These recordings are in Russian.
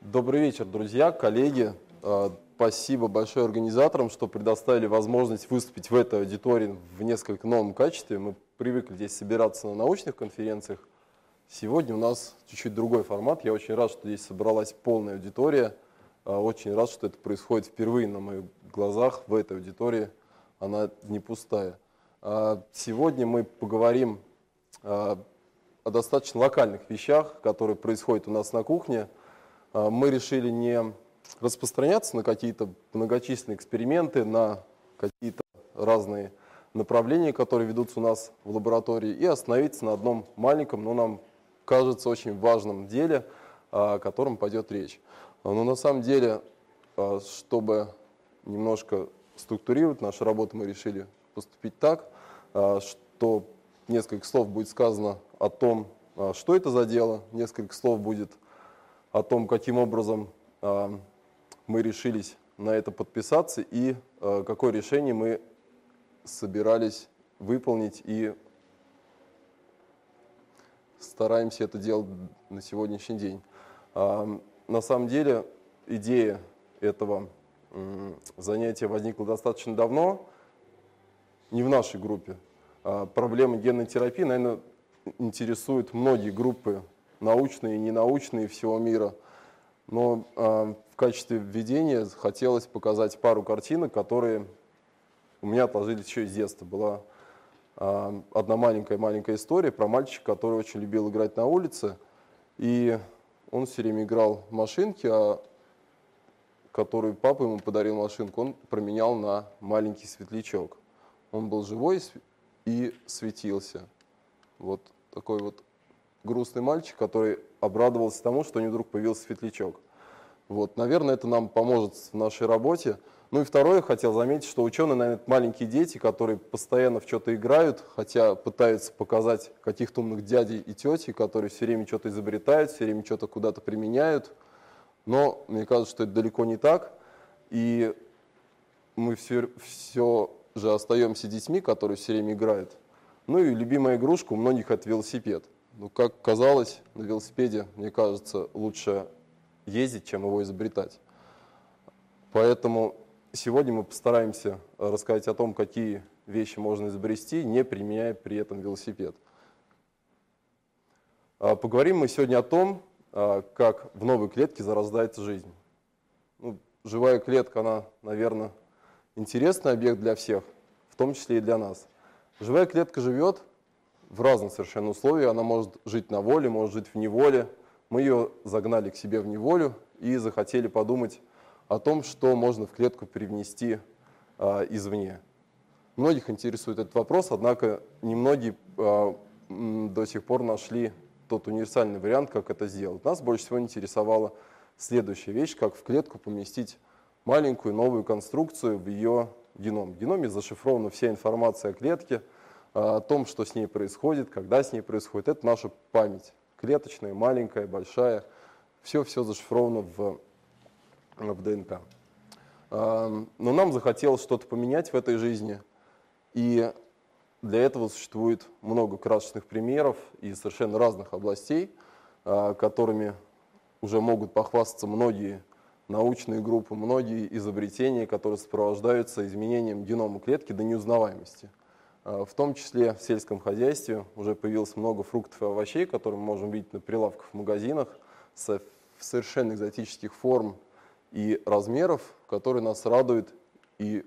Добрый вечер, друзья, коллеги. А, спасибо большое организаторам, что предоставили возможность выступить в этой аудитории в несколько новом качестве. Мы привыкли здесь собираться на научных конференциях. Сегодня у нас чуть-чуть другой формат. Я очень рад, что здесь собралась полная аудитория. А, очень рад, что это происходит впервые на моих глазах в этой аудитории. Она не пустая. А, сегодня мы поговорим о достаточно локальных вещах, которые происходят у нас на кухне – мы решили не распространяться на какие-то многочисленные эксперименты, на какие-то разные направления, которые ведутся у нас в лаборатории, и остановиться на одном маленьком, но нам кажется очень важном деле, о котором пойдет речь. А, но на самом деле, а, чтобы немножко структурировать нашу работу, мы решили поступить так, что несколько слов будет сказано о том, что это за дело, несколько слов будет о том, каким образом а, мы решились на это подписаться и а, какое решение мы собирались выполнить и стараемся это делать на сегодняшний день. А, на самом деле идея этого занятия возникла достаточно давно, не в нашей группе. Проблема генной терапии, наверное, интересует многие группы научные и ненаучные всего мира. Но э, в качестве введения хотелось показать пару картинок, которые у меня отложились еще из детства. Была э, одна маленькая-маленькая история про мальчика, который очень любил играть на улице. И он все время играл в машинки, а которую папа ему подарил машинку, он променял на маленький светлячок. Он был живой и светился. Вот такой вот грустный мальчик, который обрадовался тому, что у вдруг появился светлячок. Вот, наверное, это нам поможет в нашей работе. Ну и второе, хотел заметить, что ученые, наверное, маленькие дети, которые постоянно в что-то играют, хотя пытаются показать каких-то умных дядей и тети, которые все время что-то изобретают, все время что-то куда-то применяют. Но мне кажется, что это далеко не так. И мы все, все же остаемся детьми, которые все время играют. Ну и любимая игрушка у многих это велосипед. Ну, как казалось, на велосипеде, мне кажется, лучше ездить, чем его изобретать. Поэтому сегодня мы постараемся рассказать о том, какие вещи можно изобрести, не применяя при этом велосипед. А, поговорим мы сегодня о том, а, как в новой клетке зарождается жизнь. Ну, живая клетка, она, наверное, интересный объект для всех, в том числе и для нас. Живая клетка живет, в разных совершенно условиях. Она может жить на воле, может жить в неволе. Мы ее загнали к себе в неволю и захотели подумать о том, что можно в клетку привнести а, извне. Многих интересует этот вопрос, однако немногие а, до сих пор нашли тот универсальный вариант, как это сделать. Нас больше всего интересовала следующая вещь, как в клетку поместить маленькую новую конструкцию в ее геном. В геноме зашифрована вся информация о клетке – о том, что с ней происходит, когда с ней происходит. Это наша память. Клеточная, маленькая, большая. Все-все зашифровано в, в ДНК. Но нам захотелось что-то поменять в этой жизни. И для этого существует много красочных примеров из совершенно разных областей, а, которыми уже могут похвастаться многие научные группы, многие изобретения, которые сопровождаются изменением генома клетки до неузнаваемости. А, в том числе в сельском хозяйстве уже появилось много фруктов и овощей, которые мы можем видеть на прилавках в магазинах, с совершенно экзотических форм и размеров, которые нас радуют и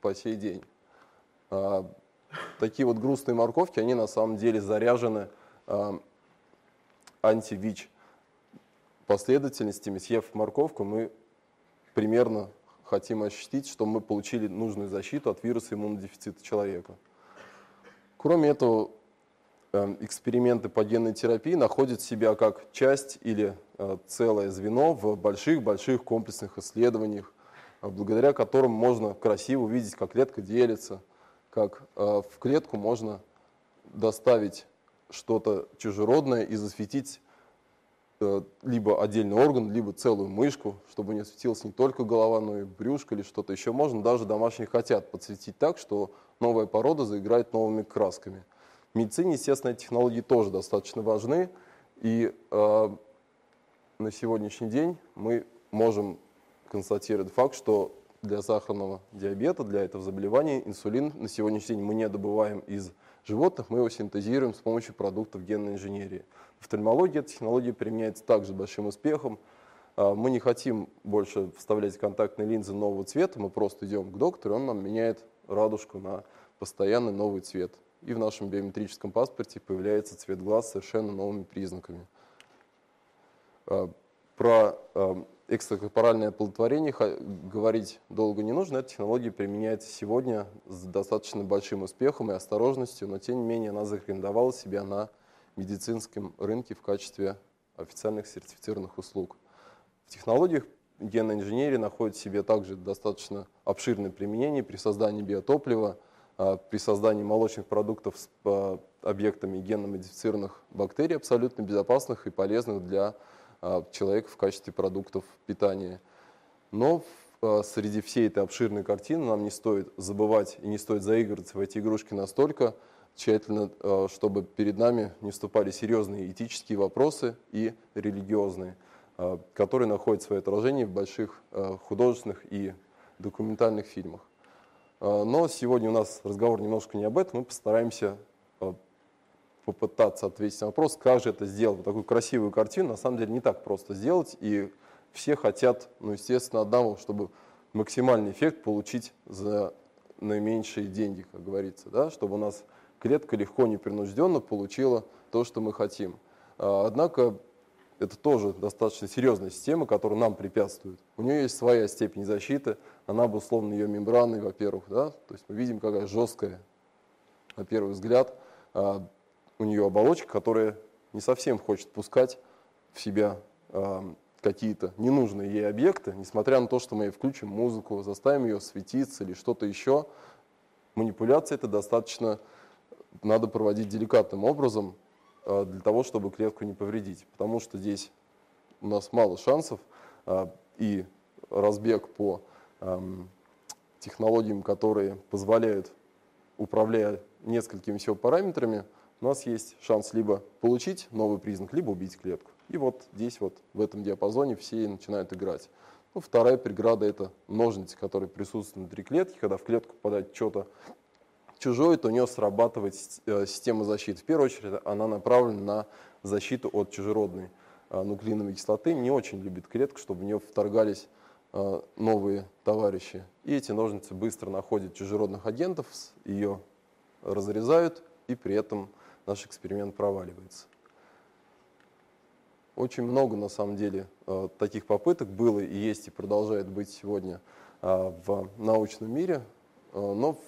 по сей день. А, такие вот грустные морковки, они на самом деле заряжены а, анти-ВИЧ последовательностями. Съев морковку, мы примерно хотим ощутить, что мы получили нужную защиту от вируса иммунодефицита человека. Кроме этого, эм, эксперименты по генной терапии находят себя как часть или э, целое звено в больших-больших комплексных исследованиях, э, благодаря которым можно красиво увидеть, как клетка делится, как э, в клетку можно доставить что-то чужеродное и засветить либо отдельный орган, либо целую мышку, чтобы не светилась не только голова, но и брюшко или что-то еще. Можно даже домашних котят подсветить так, что новая порода заиграет новыми красками. В медицине, естественно, технологии тоже достаточно важны. И э, на сегодняшний день мы можем констатировать факт, что для сахарного диабета, для этого заболевания инсулин на сегодняшний день мы не добываем из животных, мы его синтезируем с помощью продуктов генной инженерии. В офтальмологии эта технология применяется также большим успехом. А, мы не хотим больше вставлять контактные линзы нового цвета, мы просто идем к доктору, он нам меняет радужку на постоянный новый цвет. И в нашем биометрическом паспорте появляется цвет глаз совершенно новыми признаками. А, про а, экстракорпоральное оплодотворение говорить долго не нужно. Эта технология применяется сегодня с достаточно большим успехом и осторожностью, но тем не менее она зарекомендовала себя на медицинском рынке в качестве официальных сертифицированных услуг. В технологиях генной инженерии находит в себе также достаточно обширное применение при создании биотоплива, а, при создании молочных продуктов с а, объектами генно-модифицированных бактерий, абсолютно безопасных и полезных для человека в качестве продуктов питания. Но а, среди всей этой обширной картины нам не стоит забывать и не стоит заигрываться в эти игрушки настолько тщательно, а, чтобы перед нами не вступали серьезные этические вопросы и религиозные, которые находят свое отражение в больших художественных и документальных фильмах. Но сегодня у нас разговор немножко не об этом, мы постараемся попытаться ответить на вопрос, как же это сделать. Вот такую красивую картину на самом деле не так просто сделать, и все хотят, ну, естественно, одного, чтобы максимальный эффект получить за наименьшие деньги, как говорится, да, чтобы у нас клетка легко, непринужденно получила то, что мы хотим. А, однако это тоже достаточно серьезная система, которая нам препятствует. У нее есть своя степень защиты, она обусловлена ее мембраной, во-первых, да, то есть мы видим, какая жесткая, на первый взгляд, а, у нее оболочка, которая не совсем хочет пускать в себя э, какие-то ненужные ей объекты, несмотря на то, что мы ей включим музыку, заставим ее светиться или что-то еще. Манипуляция это достаточно надо проводить деликатным образом э, для того, чтобы клетку не повредить, потому что здесь у нас мало шансов э, и разбег по э, технологиям, которые позволяют, управляя несколькими всего параметрами, у нас есть шанс либо получить новый признак, либо убить клетку. И вот здесь вот в этом диапазоне все начинают играть. Ну, вторая преграда – это ножницы, которые присутствуют внутри клетки. Когда в клетку попадает что-то чужое, то у нее срабатывает э, система защиты. В первую очередь она направлена на защиту от чужеродной э, нуклеиновой кислоты. Не очень любит клетка, чтобы в нее вторгались э, новые товарищи. И эти ножницы быстро находят чужеродных агентов, ее разрезают и при этом наш эксперимент проваливается. Очень много, на самом деле, э, таких попыток было и есть и продолжает быть сегодня э, в научном мире, э, но,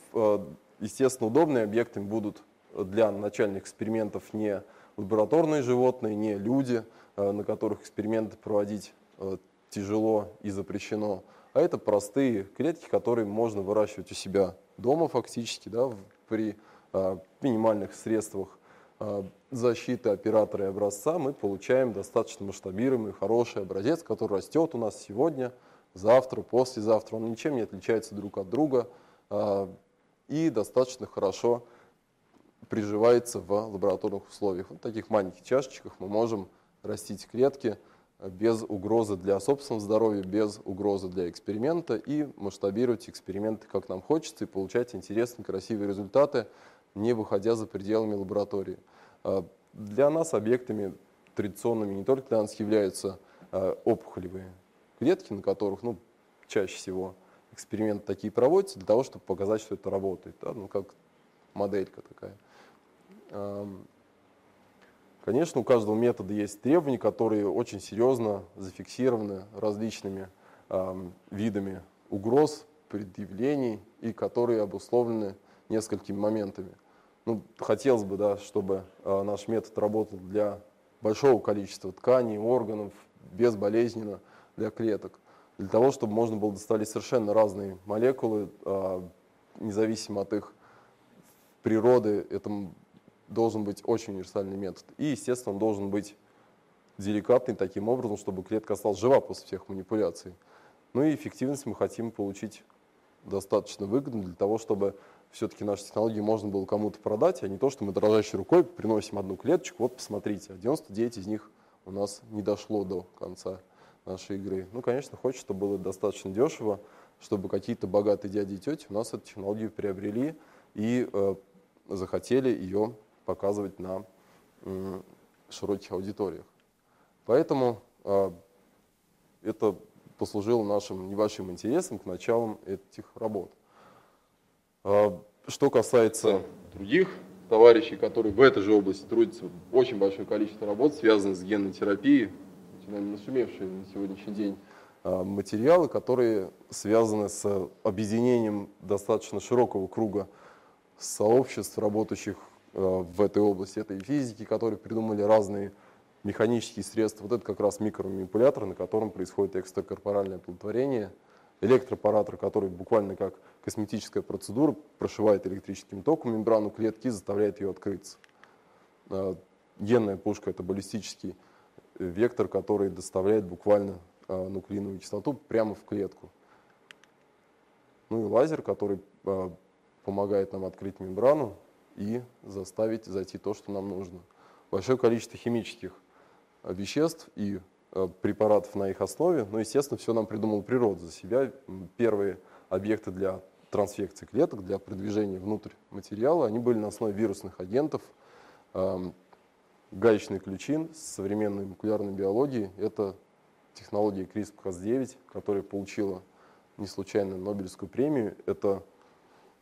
естественно, удобные объектами будут для начальных экспериментов не лабораторные животные, не люди, на которых эксперименты проводить тяжело и запрещено, а это простые клетки, которые можно выращивать у себя дома фактически, да, при минимальных средствах защиты оператора и образца мы получаем достаточно масштабируемый, хороший образец, который растет у нас сегодня, завтра, послезавтра. Он ничем не отличается друг от друга а, и достаточно хорошо приживается в лабораторных условиях. В таких маленьких чашечках мы можем растить клетки без угрозы для собственного здоровья, без угрозы для эксперимента и масштабировать эксперименты как нам хочется и получать интересные, красивые результаты, не выходя за пределами лаборатории. А, для нас объектами традиционными не только для нас являются а, опухолевые клетки, на которых ну, чаще всего эксперименты такие проводятся для того, чтобы показать, что это работает, да? ну, как моделька такая. Конечно, у каждого метода есть требования, которые очень серьезно зафиксированы различными видами угроз, предъявлений и которые обусловлены несколькими моментами. Ну, хотелось бы, да, чтобы э, наш метод работал для большого количества тканей, органов, безболезненно для клеток, для того, чтобы можно было доставить совершенно разные молекулы, э, независимо от их природы, это должен быть очень универсальный метод. И, естественно, он должен быть деликатный таким образом, чтобы клетка осталась жива после всех манипуляций. Ну и эффективность мы хотим получить достаточно выгодно для того, чтобы все-таки наши технологии можно было кому-то продать, а не то, что мы дрожащей рукой приносим одну клеточку, вот посмотрите, а 99 из них у нас не дошло до конца нашей игры. Ну, конечно, хочется, чтобы было достаточно дешево, чтобы какие-то богатые дяди и тети у нас эту технологию приобрели и э, захотели ее показывать на э, широких аудиториях. Поэтому э, это послужило нашим небольшим интересом к началам этих работ. Э, что касается других товарищей, которые в этой же области трудятся, очень большое количество работ, связанных с генной терапией, наверное, нашумевшие на сегодняшний день а, материалы, которые связаны с объединением достаточно широкого круга сообществ, работающих а, в этой области. Это и физики, которые придумали разные механические средства. Вот это как раз микроманипулятор, на котором происходит экстракорпоральное оплодотворение. Электропаратор, который буквально как косметическая процедура прошивает электрическим током мембрану клетки и заставляет ее открыться. А, генная пушка – это баллистический вектор, который доставляет буквально а, нуклеиновую кислоту прямо в клетку. Ну и лазер, который а, помогает нам открыть мембрану и заставить зайти то, что нам нужно. Большое количество химических веществ и препаратов на их основе, но, естественно, все нам придумал природа за себя. Первые объекты для трансфекции клеток, для продвижения внутрь материала, они были на основе вирусных агентов, гаечный ключин с современной молекулярной биологией. Это технология CRISPR-Cas9, которая получила не случайно Нобелевскую премию. Это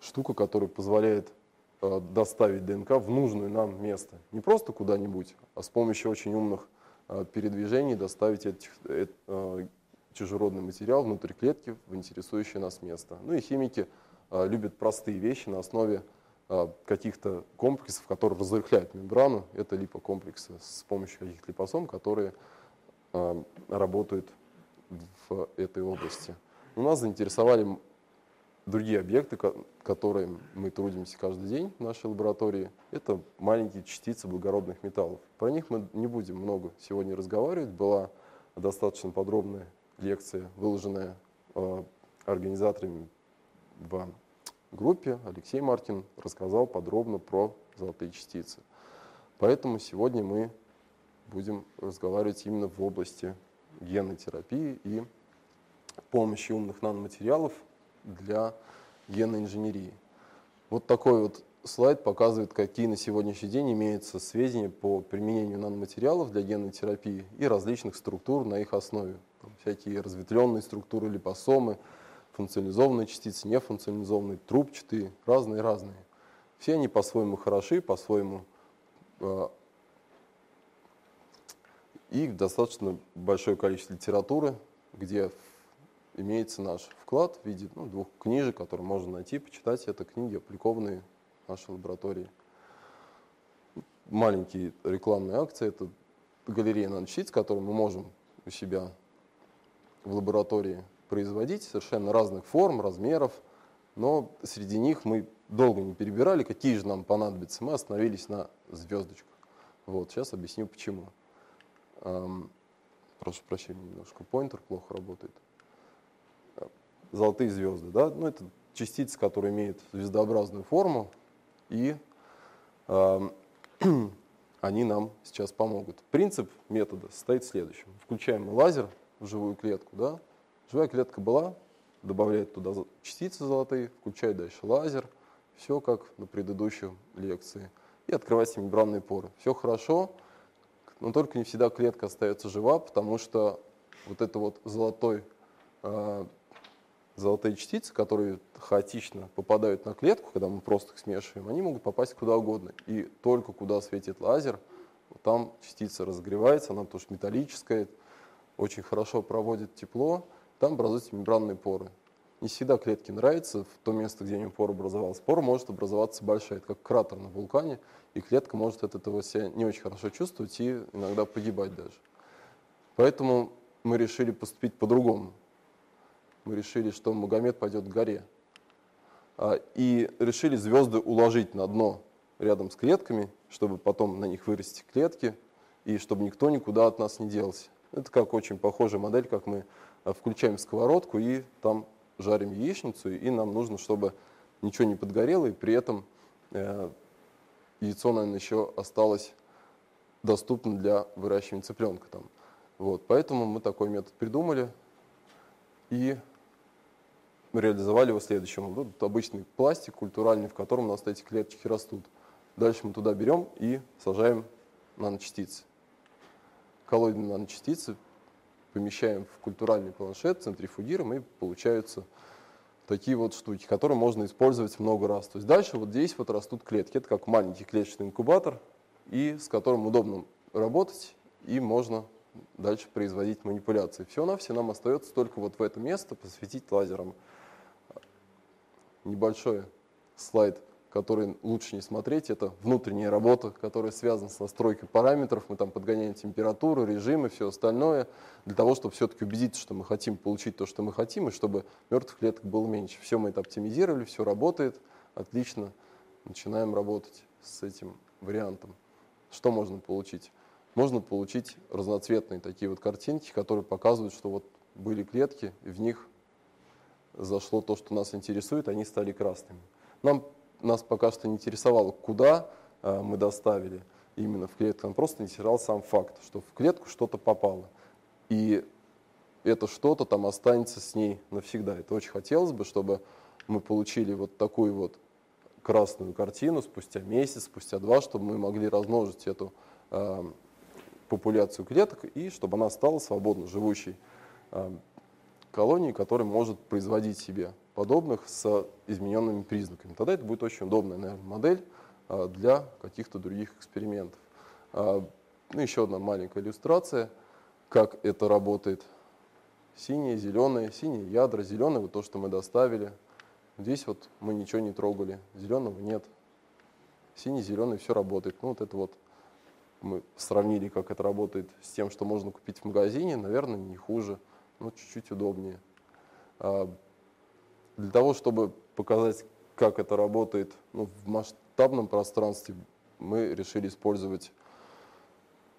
штука, которая позволяет э, доставить ДНК в нужное нам место. Не просто куда-нибудь, а с помощью очень умных э, передвижений доставить этот, этот э, чужеродный материал внутрь клетки в интересующее нас место. Ну и химики э, любят простые вещи на основе каких-то комплексов, которые разрыхляют мембрану. Это липокомплексы с помощью каких-то липосом, которые работают в этой области. У нас заинтересовали другие объекты, которые мы трудимся каждый день в нашей лаборатории. Это маленькие частицы благородных металлов. Про них мы не будем много сегодня разговаривать. Была достаточно подробная лекция, выложенная а, организаторами в группе Алексей Маркин рассказал подробно про золотые частицы. Поэтому сегодня мы будем разговаривать именно в области генной терапии и помощи умных наноматериалов для генной инженерии. Вот такой вот слайд показывает, какие на сегодняшний день имеются сведения по применению наноматериалов для генной терапии и различных структур на их основе. Там всякие разветвленные структуры липосомы, функционализованные частицы, нефункционализованные, трубчатые, разные-разные. Все они по-своему хороши, по-своему э, и достаточно большое количество литературы, где имеется наш вклад в виде ну, двух книжек, которые можно найти, почитать. Это книги, опубликованные в нашей лаборатории. Маленькие рекламные акции. Это галерея наночастиц, которую мы можем у себя в лаборатории производить совершенно разных форм, размеров, но среди них мы долго не перебирали, какие же нам понадобятся. Мы остановились на звездочках. Вот, сейчас объясню почему. Эм, прошу прощения, немножко поинтер плохо работает. Золотые звезды, да, ну это частицы, которые имеют звездообразную форму, и э, они нам сейчас помогут. Принцип метода состоит в следующем. Включаем лазер в живую клетку, да, Живая клетка была, добавляет туда частицы золотые, включает дальше лазер, все как на предыдущей лекции. И открывайте мембранные поры. Все хорошо, но только не всегда клетка остается жива, потому что вот это вот золотой, э, золотые частицы, которые хаотично попадают на клетку, когда мы просто их смешиваем, они могут попасть куда угодно. И только куда светит лазер, там частица разогревается, она тоже металлическая, очень хорошо проводит тепло, там образуются мембранные поры. Не всегда клетке нравится в то место, где у него пор образовался. Пор может образоваться большая, это как кратер на вулкане, и клетка может от этого себя не очень хорошо чувствовать и иногда погибать даже. Поэтому мы решили поступить по-другому. Мы решили, что Магомед пойдет к горе. А, и решили звезды уложить на дно рядом с клетками, чтобы потом на них вырасти клетки, и чтобы никто никуда от нас не делся. Это как очень похожая модель, как мы Э, включаем сковородку и там жарим яичницу, и нам нужно, чтобы ничего не подгорело, и при этом э, яйцо, наверное, еще осталось доступны для выращивания цыпленка там. Вот, поэтому мы такой метод придумали и реализовали его следующим. Вот обычный пластик культуральный, в котором у нас эти клеточки растут. Дальше мы туда берем и сажаем наночастицы. Коллоидные наночастицы помещаем в культуральный планшет, центрифугируем, и получаются такие вот штуки, которые можно использовать много раз. То есть дальше вот здесь вот растут клетки. Это как маленький клеточный инкубатор, и с которым удобно работать, и можно дальше производить манипуляции. Все на все нам остается только вот в это место посветить лазером. Небольшой слайд который лучше не смотреть, это внутренняя работа, которая связана с настройкой параметров. Мы там подгоняем температуру, режимы, все остальное, для того, чтобы все-таки убедиться, что мы хотим получить то, что мы хотим, и чтобы мертвых клеток было меньше. Все мы это оптимизировали, все работает, отлично. Начинаем работать с этим вариантом. Что можно получить? Можно получить разноцветные такие вот картинки, которые показывают, что вот были клетки, и в них зашло то, что нас интересует, они стали красными. Нам нас пока что не интересовало, куда э, мы доставили именно в клетку, нам просто интересовал сам факт, что в клетку что-то попало. И это что-то там останется с ней навсегда. Это очень хотелось бы, чтобы мы получили вот такую вот красную картину спустя месяц, спустя два, чтобы мы могли размножить эту э, популяцию клеток и чтобы она стала свободно живущей э, колонией, которая может производить себе подобных с измененными признаками. Тогда это будет очень удобная наверное, модель а, для каких-то других экспериментов. А, ну, еще одна маленькая иллюстрация, как это работает. Синие, зеленые, синие ядра, зеленые, вот то, что мы доставили. Здесь вот мы ничего не трогали, зеленого нет. Синий, зеленый, все работает. Ну, вот это вот мы сравнили, как это работает с тем, что можно купить в магазине, наверное, не хуже, но чуть-чуть удобнее. А, для того, чтобы показать, как это работает ну, в масштабном пространстве, мы решили использовать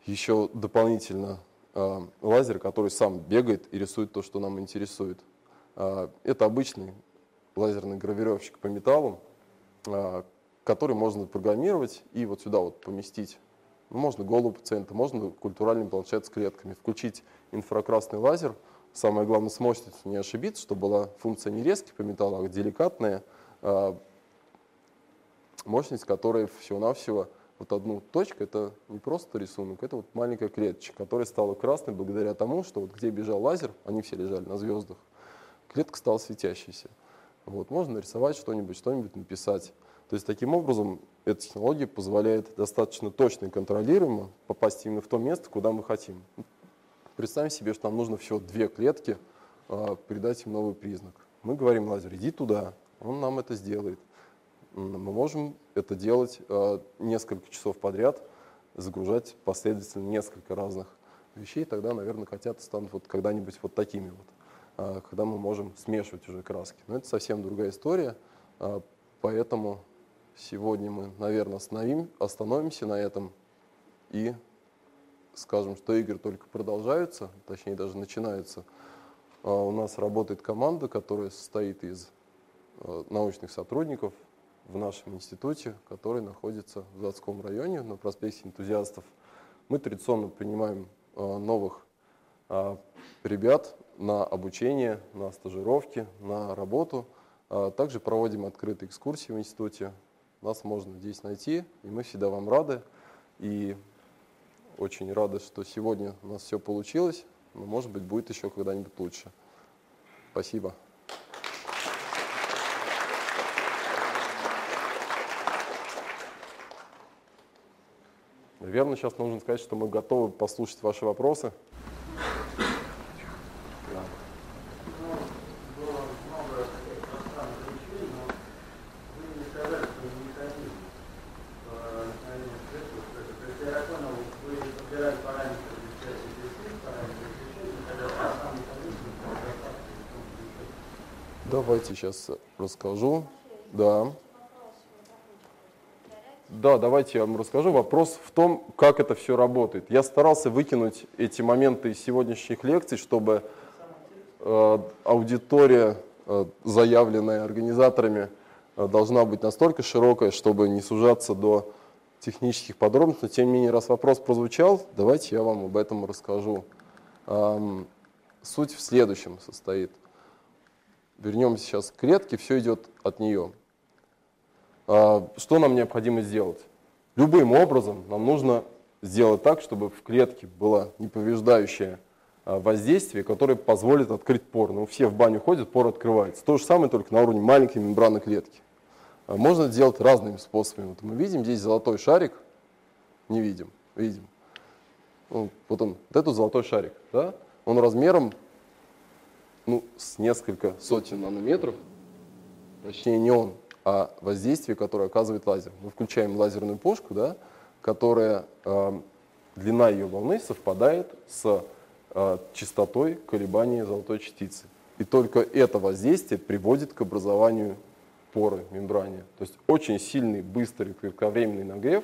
еще дополнительно э, лазер, который сам бегает и рисует то, что нам интересует. Э, это обычный лазерный гравировщик по металлу, э, который можно программировать и вот сюда вот поместить. Ну, можно голову пациента, можно культуральный планшет с клетками, включить инфракрасный лазер – Самое главное с мощностью не ошибиться, чтобы была функция не резкий по металлу, а деликатная а, мощность, которая всего-навсего вот одну точку, это не просто рисунок, это вот маленькая клеточка, которая стала красной благодаря тому, что вот где бежал лазер, они все лежали на звездах, клетка стала светящейся. Вот, можно нарисовать что-нибудь, что-нибудь написать. То есть таким образом эта технология позволяет достаточно точно и контролируемо попасть именно в то место, куда мы хотим. Представим себе, что нам нужно всего две клетки э, придать им новый признак. Мы говорим лазер, иди туда, он нам это сделает. Мы можем это делать э, несколько часов подряд, загружать последовательно несколько разных вещей, тогда, наверное, хотят станут вот когда-нибудь вот такими вот, э, когда мы можем смешивать уже краски. Но это совсем другая история, поэтому сегодня мы, наверное, остановим, остановимся на этом и скажем, что игры только продолжаются, точнее даже начинаются. А у нас работает команда, которая состоит из э, научных сотрудников в нашем институте, который находится в Заводском районе на проспекте энтузиастов. Мы традиционно принимаем э, новых э, ребят на обучение, на стажировки, на работу. Также проводим открытые экскурсии в институте. Нас можно здесь найти, и мы всегда вам рады. И очень рады, что сегодня у нас все получилось, но может быть будет еще когда-нибудь лучше. Спасибо. Наверное, сейчас нужно сказать, что мы готовы послушать ваши вопросы. Сейчас расскажу. Да. Да, давайте я вам расскажу. Вопрос в том, как это все работает. Я старался выкинуть эти моменты из сегодняшних лекций, чтобы э, аудитория, э, заявленная организаторами, э, должна быть настолько широкая, чтобы не сужаться до технических подробностей, но тем не менее, раз вопрос прозвучал, давайте я вам об этом расскажу. Суть в следующем состоит. Вернемся сейчас к клетке, все идет от нее. А, что нам необходимо сделать? Любым образом нам нужно сделать так, чтобы в клетке было неповреждающее а, воздействие, которое позволит открыть пор. Ну, все в баню ходят, пор открывается. То же самое, только на уровне маленькой мембраны клетки. А, можно это делать разными способами. Вот мы видим здесь золотой шарик. Не видим. Видим. Ну, вот он, вот этот золотой шарик. Да? Он размером ну, с несколько сотен нанометров. Точнее, не он, а воздействие, которое оказывает лазер. Мы включаем лазерную пушку, да, которая, э, длина ее волны совпадает с э, частотой колебания золотой частицы. И только это воздействие приводит к образованию поры мембране. То есть очень сильный, быстрый, кратковременный нагрев,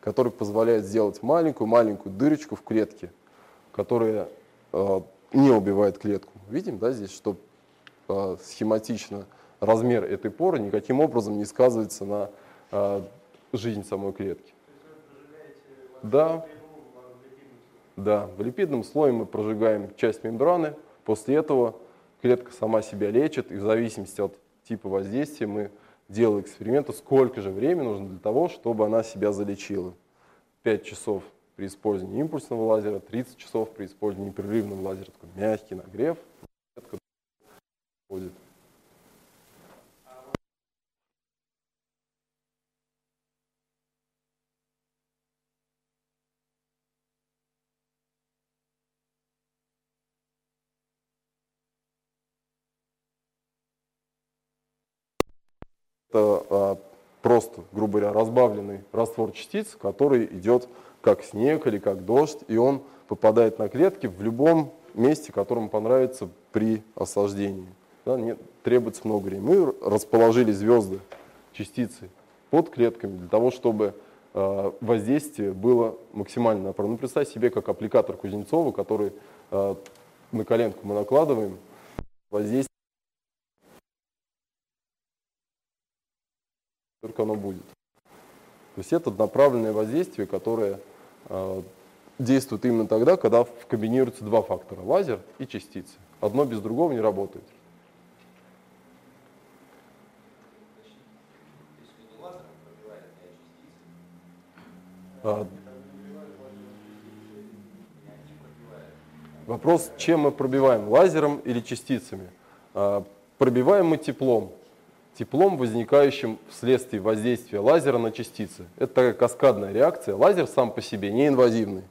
который позволяет сделать маленькую-маленькую дырочку в клетке, которая э, не убивает клетку. Видим, да, здесь, что э, схематично размер этой поры никаким образом не сказывается на э, жизнь самой клетки. Да. Да, в липидном слое мы прожигаем часть мембраны, после этого клетка сама себя лечит, и в зависимости от типа воздействия мы делаем эксперименты, сколько же времени нужно для того, чтобы она себя залечила. 5 часов при использовании импульсного лазера, 30 часов при использовании непрерывного лазера, такой мягкий нагрев. Это а, просто, грубо говоря, разбавленный раствор частиц, который идет как снег или как дождь, и он попадает на клетки в любом месте, которому понравится при осаждении. Да, не, требуется много времени. Мы расположили звезды, частицы под клетками для того, чтобы э, воздействие было максимально направлено. Ну, представь себе, как аппликатор Кузнецова, который э, на коленку мы накладываем, воздействие только оно будет. То есть это направленное воздействие, которое действует именно тогда, когда комбинируются два фактора – лазер и частицы. Одно без другого не работает. А, вопрос, чем мы пробиваем, лазером или частицами? А, пробиваем мы теплом теплом, возникающим вследствие воздействия лазера на частицы. Это такая каскадная реакция. Лазер сам по себе не инвазивный.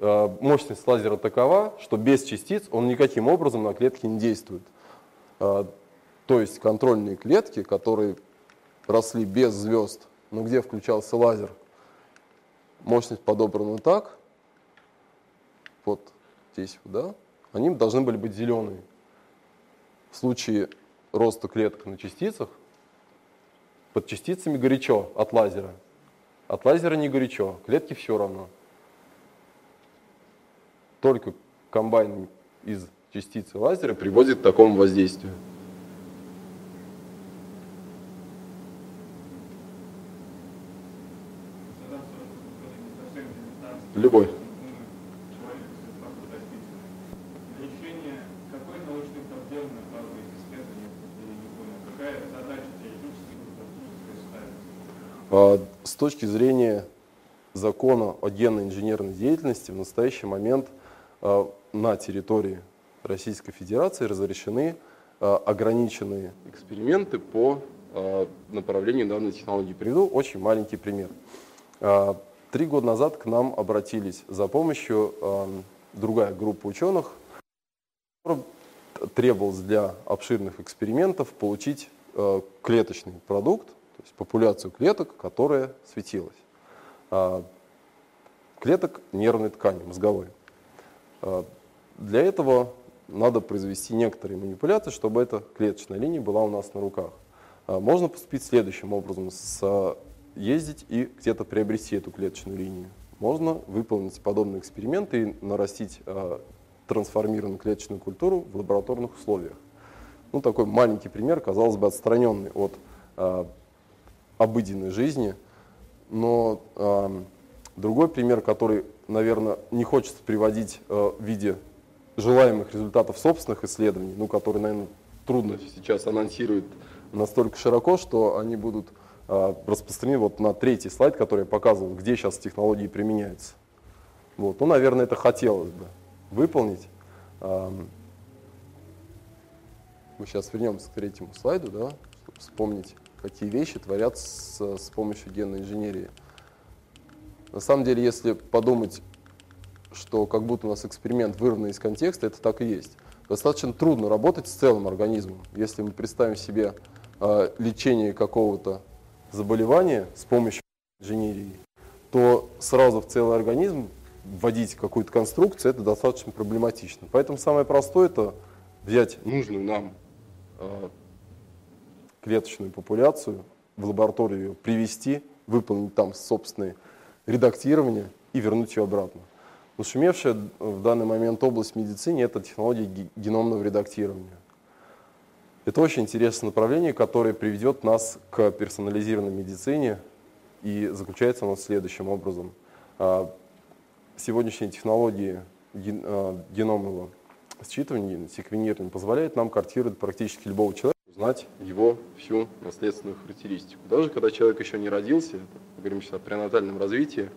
Э, мощность лазера такова, что без частиц он никаким образом на клетки не действует. Э, то есть контрольные клетки, которые росли без звезд, но где включался лазер, мощность подобрана так, вот здесь, да, они должны были быть зеленые. В случае роста клеток на частицах, под частицами горячо от лазера. От лазера не горячо, клетки все равно. Только комбайн из частицы лазера приводит к такому воздействию. Любой. С точки зрения закона о генной инженерной деятельности в настоящий момент а, на территории Российской Федерации разрешены а, ограниченные эксперименты по направлению данной технологии. Приведу очень маленький пример. Три года назад к нам обратились за помощью другая группа ученых, требовалось для обширных экспериментов получить клеточный продукт, то есть популяцию клеток, которая светилась. А, клеток нервной ткани, мозговой. А, для этого надо произвести некоторые манипуляции, чтобы эта клеточная линия была у нас на руках. А, можно поступить следующим образом. Ездить и где-то приобрести эту клеточную линию. Можно выполнить подобные эксперименты и нарастить трансформированную клеточную культуру в лабораторных условиях. Ну, такой маленький пример, казалось бы, отстраненный от обыденной жизни, но э, другой пример, который, наверное, не хочется приводить э, в виде желаемых результатов собственных исследований, ну, которые, наверное, трудно сейчас анонсировать настолько широко, что они будут э, распространены вот на третий слайд, который я показывал, где сейчас технологии применяются. Вот. Ну, наверное, это хотелось бы выполнить. Э, мы сейчас вернемся к третьему слайду, да, чтобы вспомнить какие вещи творят с, помощью генной инженерии. На самом деле, если подумать, что как будто у нас эксперимент вырванный из контекста, это так и есть. Достаточно трудно работать с целым организмом. Если мы представим себе э, лечение какого-то заболевания с помощью инженерии, то сразу в целый организм вводить какую-то конструкцию, это достаточно проблематично. Поэтому самое простое это взять нужную нам э, клеточную популяцию, в лабораторию ее привести, выполнить там собственные редактирование и вернуть ее обратно. Нашумевшая в данный момент область медицины – это технология геномного редактирования. Это очень интересное направление, которое приведет нас к персонализированной медицине, и заключается оно следующим образом. А, сегодняшние технологии а, геномного считывания, секвенирования позволяют нам картировать практически любого человека, знать его всю наследственную характеристику. Даже когда человек еще не родился, мы говорим сейчас о пренатальном развитии,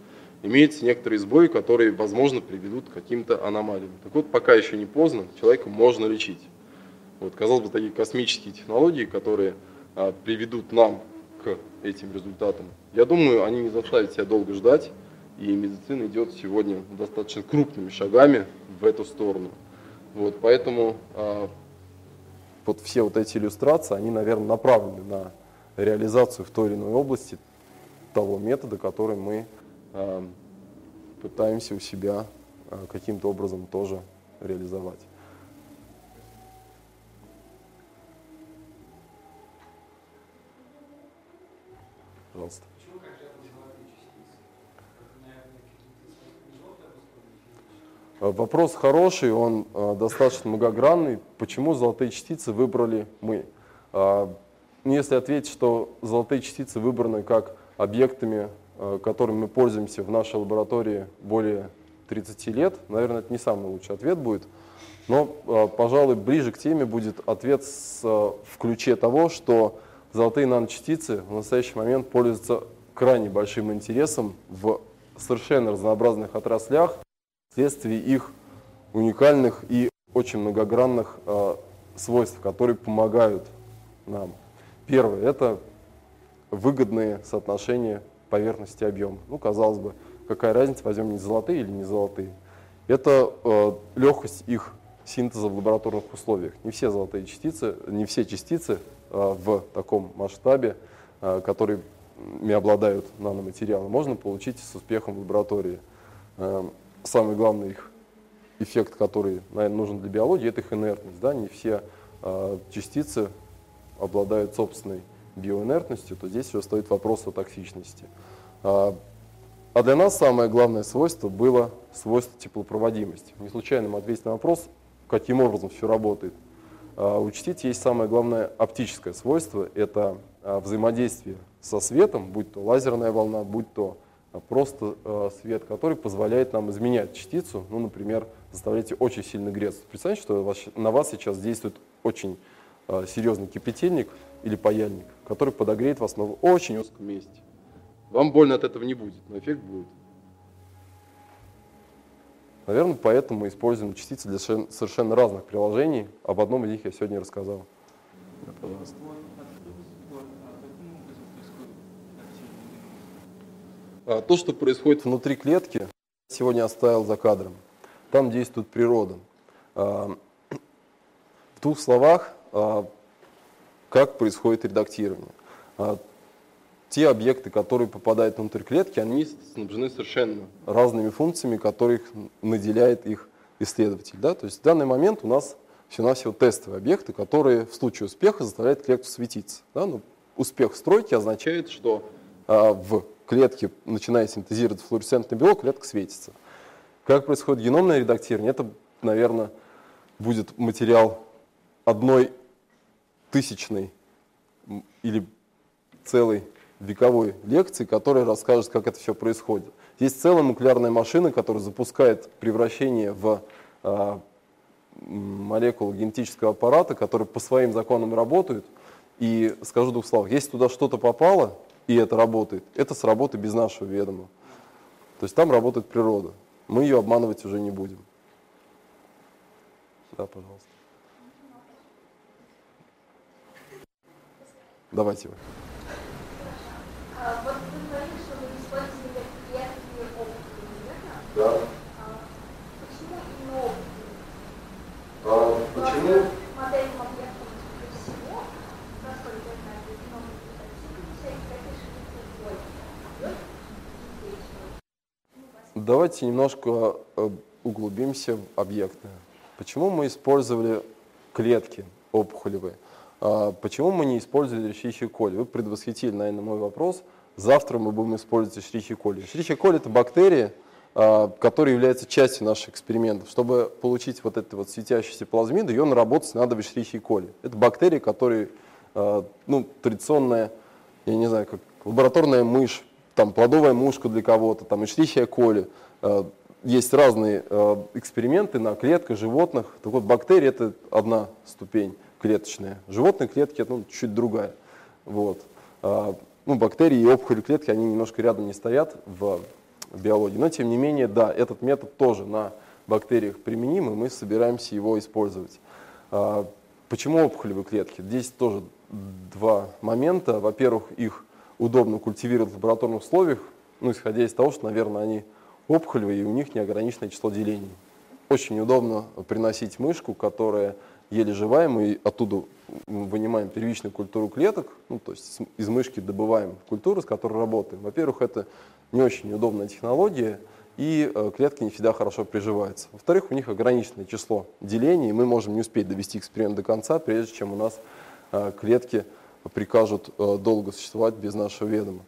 имеются некоторые сбои, которые, возможно, приведут к каким-то аномалиям. Так вот, пока еще не поздно, человека можно лечить. Вот, казалось бы, такие космические технологии, которые а, приведут нам к этим результатам, я думаю, они не заставят себя долго ждать, и медицина идет сегодня достаточно крупными шагами в эту сторону. Вот, поэтому а, вот все вот эти иллюстрации, они, наверное, направлены на реализацию в той или иной области того метода, который мы э, пытаемся у себя э, каким-то образом тоже реализовать. Пожалуйста. Вопрос хороший, он э, достаточно многогранный. Почему золотые частицы выбрали мы? Э, ну, если ответить, что золотые частицы выбраны как объектами, которыми мы пользуемся в нашей лаборатории более 30 лет, наверное, это не самый лучший ответ будет. Но, пожалуй, ближе к теме будет ответ с, в ключе того, что золотые наночастицы в настоящий момент пользуются крайне большим интересом в совершенно разнообразных отраслях вследствие их уникальных и очень многогранных э, свойств, которые помогают нам. Первое – это выгодные соотношения поверхности объема. Ну, казалось бы, какая разница, возьмем не золотые или не золотые. Это э, легкость их синтеза в лабораторных условиях. Не все золотые частицы, не все частицы э, в таком масштабе, э, которыми обладают наноматериалы, можно получить с успехом в лаборатории. Э, самый главный их эффект, который, наверное, нужен для биологии, это их инертность. Да? Не все э, частицы обладают собственной биоинертностью, то здесь уже стоит вопрос о токсичности. А, а для нас самое главное свойство было свойство теплопроводимости. Не случайно мы ответили на вопрос, каким образом все работает. А, учтите, есть самое главное оптическое свойство, это а, взаимодействие со светом, будь то лазерная волна, будь то просто э, свет, который позволяет нам изменять частицу, ну, например, заставляете очень сильно греться. Представьте, что на вас сейчас действует очень э, серьезный кипятильник или паяльник, который подогреет вас на очень узком месте. Вам больно от этого не будет, но эффект будет. Наверное, поэтому мы используем частицы для совершенно разных приложений. Об одном из них я сегодня рассказал. Да, пожалуйста. То, что происходит внутри клетки, сегодня оставил за кадром. Там действует природа. А, в двух словах, а, как происходит редактирование. Те объекты, которые попадают внутрь клетки, они снабжены совершенно разными функциями, которых наделяет их исследователь. Да? То есть в данный момент у нас всего-навсего тестовые объекты, которые в случае успеха заставляют клетку светиться. Да? Но ну, успех стройки означает, что в клетки, начиная синтезировать флуоресцентный белок, клетка светится. Как происходит геномное редактирование? Это, наверное, будет материал одной тысячной или целой вековой лекции, которая расскажет, как это все происходит. Есть целая молекулярная машина, которая запускает превращение в э, молекулу генетического аппарата, который по своим законам работает. И скажу двух словах, если туда что-то попало, и это работает, это сработает без нашего ведома. То есть там работает природа. Мы ее обманывать уже не будем. Да, пожалуйста. Давайте вы. А, вот вы говорили, что вы использовали клетки опыты, верно? Да. А, Почему именно опыты? А, почему? Модель объектов скорее всего, насколько я знаю, есть много циклуса, и конечно, это Давайте немножко э, углубимся в объекты. Почему мы использовали клетки опухолевые? А, почему мы не использовали Escherichia коли? Вы предвосхитили, наверное, мой вопрос. Завтра мы будем использовать Escherichia коли. Escherichia коли – это бактерия, а, которая является частью наших экспериментов. Чтобы получить вот эту вот светящуюся плазмиду, ее наработать надо в Escherichia коли. Это бактерия, которая а, ну, традиционная, я не знаю, как лабораторная мышь, там плодовая мушка для кого-то, там Escherichia коли. Есть разные эксперименты на клетках животных. Так вот, бактерии – это одна ступень клеточные. Животные клетки это ну, чуть другая. Вот. А, ну, бактерии и опухоли клетки, они немножко рядом не стоят в биологии. Но, тем не менее, да, этот метод тоже на бактериях применим, и мы собираемся его использовать. Почему опухолевые клетки? Здесь тоже два момента. Во-первых, их удобно культивировать в лабораторных условиях, ну, исходя из того, что, наверное, они опухолевые, и у них неограниченное число делений. Очень удобно приносить мышку, которая еле живая, мы оттуда вынимаем первичную культуру клеток, ну, то есть из мышки добываем культуру, с которой работаем. Во-первых, это не очень удобная технология, и э, клетки не всегда хорошо приживаются. Во-вторых, у них ограниченное число делений, и мы можем не успеть довести эксперимент до конца, прежде чем у нас э, клетки прикажут э, долго существовать без нашего ведома.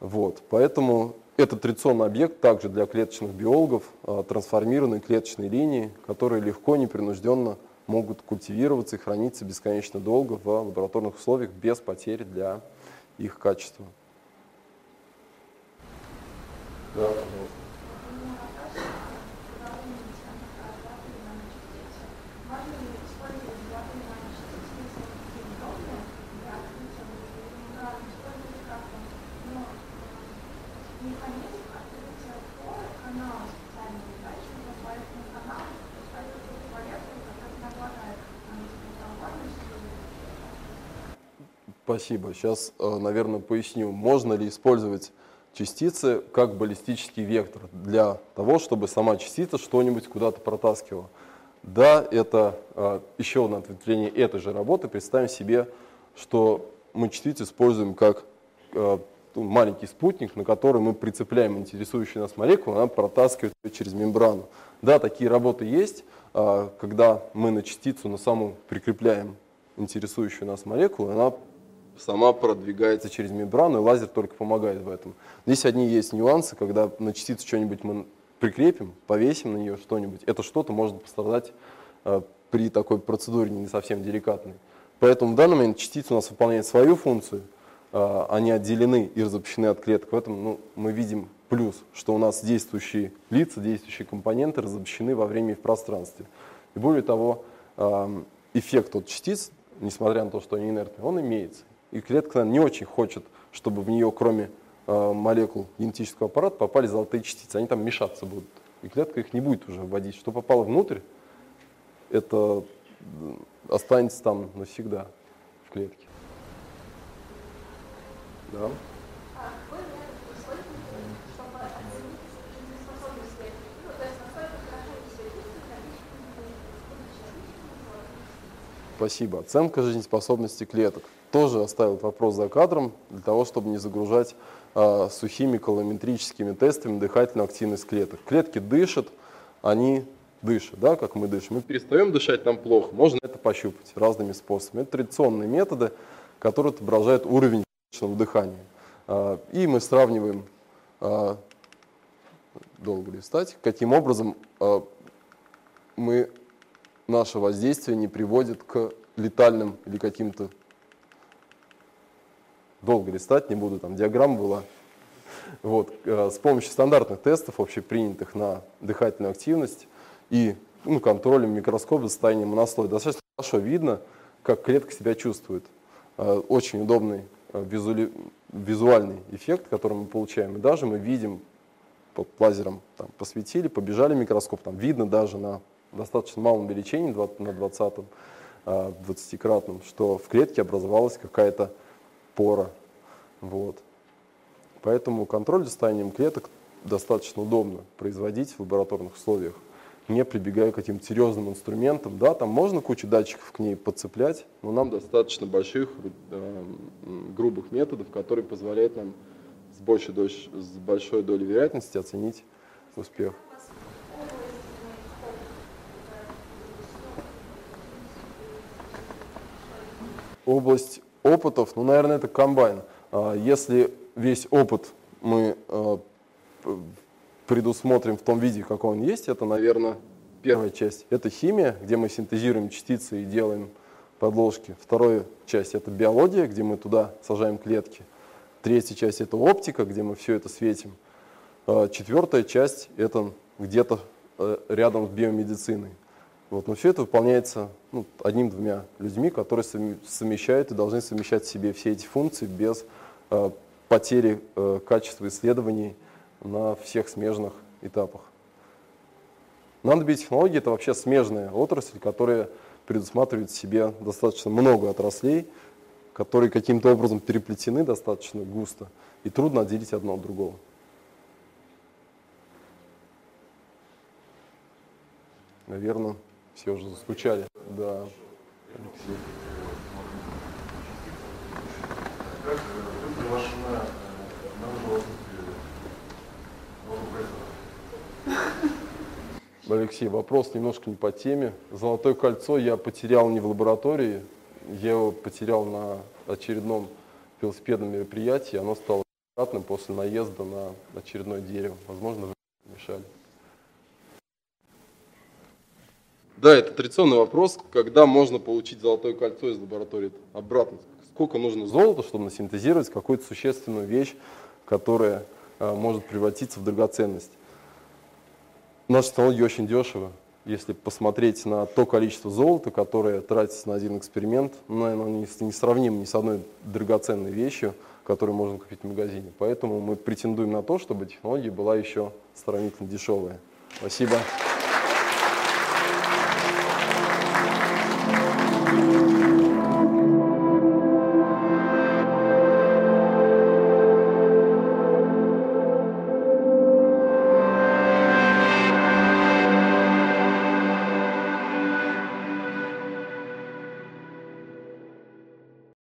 Вот. Поэтому это традиционный объект также для клеточных биологов, трансформированные клеточные линии, которые легко, непринужденно могут культивироваться и храниться бесконечно долго в лабораторных условиях без потери для их качества. Да, пожалуйста. Спасибо. Сейчас, э, наверное, поясню, можно ли использовать частицы как баллистический вектор для того, чтобы сама частица что-нибудь куда-то протаскивала. Да, это э, еще одно ответвление этой же работы. Представим себе, что мы частицу используем как э, ну, маленький спутник, на который мы прицепляем интересующую нас молекулу, она протаскивает ее через мембрану. Да, такие работы есть, когда мы на частицу на саму прикрепляем интересующую нас молекулу, она сама продвигается через мембрану, и лазер только помогает в этом. Здесь одни есть нюансы, когда на частицу что-нибудь мы прикрепим, повесим на нее что-нибудь, это что-то может пострадать э, при такой процедуре не совсем деликатной. Поэтому в данный момент частицы у нас выполняют свою функцию, э, они отделены и разобщены от клеток. В этом ну, мы видим плюс, что у нас действующие лица, действующие компоненты разобщены во времени и в пространстве. И более того, э, эффект от частиц, несмотря на то, что они инертные, он имеется. И клетка не очень хочет, чтобы в нее, кроме э, молекул генетического аппарата, попали золотые частицы. Они там мешаться будут. И клетка их не будет уже вводить. Что попало внутрь, это останется там навсегда в клетке. Да. Спасибо. Оценка жизнеспособности клеток тоже оставил вопрос за кадром, для того, чтобы не загружать э, сухими колометрическими тестами дыхательную активность клеток. Клетки дышат, они дышат, да, как мы дышим. Мы перестаем дышать, нам плохо. Можно это пощупать разными способами. Это традиционные методы, которые отображают уровень клеточного дыхания. Э, и мы сравниваем, э, долго листать, каким образом э, мы, наше воздействие не приводит к летальным или каким-то долго листать не буду, там диаграмма была. Вот, э, с помощью стандартных тестов, общепринятых на дыхательную активность и ну, контролем микроскопа состояния монослоя, достаточно хорошо видно, как клетка себя чувствует. Э, очень удобный э, визуали, визуальный эффект, который мы получаем. И даже мы видим под лазером там, посветили, побежали микроскоп, там видно даже на достаточно малом увеличении, на 20 20-кратном, а, что в клетке образовалась какая-то пора. Вот. Поэтому контроль за состоянием клеток достаточно удобно производить в лабораторных условиях, не прибегая к каким-то серьезным инструментам. Да, там можно кучу датчиков к ней подцеплять, но нам достаточно больших, э, грубых методов, которые позволяют нам с большой, долей, с большой долей вероятности оценить успех. Область опытов, ну, наверное, это комбайн. А, если весь опыт мы а, предусмотрим в том виде, как он есть, это, наверное, первая часть. Это химия, где мы синтезируем частицы и делаем подложки. Вторая часть – это биология, где мы туда сажаем клетки. Третья часть – это оптика, где мы все это светим. А, четвертая часть – это где-то э, рядом с биомедициной. Вот, но все это выполняется ну, одним-двумя людьми, которые совмещают и должны совмещать в себе все эти функции без э, потери э, качества исследований на всех смежных этапах. Нанобиотехнологии – это вообще смежная отрасль, которая предусматривает в себе достаточно много отраслей, которые каким-то образом переплетены достаточно густо, и трудно отделить одно от другого. Наверное, все уже заскучали. Да, Алексей. Алексей, вопрос немножко не по теме. Золотое кольцо я потерял не в лаборатории, я его потерял на очередном велосипедном мероприятии. Оно стало кратным после наезда на очередное дерево. Возможно, вы мешали. Да, это традиционный вопрос, когда можно получить золотое кольцо из лаборатории. Обратно, сколько нужно золота, чтобы насинтезировать какую-то существенную вещь, которая а, может превратиться в драгоценность. Наша технология очень дешево. Если посмотреть на то количество золота, которое тратится на один эксперимент, ну, оно не, не сравнимо ни с одной драгоценной вещью, которую можно купить в магазине. Поэтому мы претендуем на то, чтобы технология была еще сравнительно дешевая. Спасибо.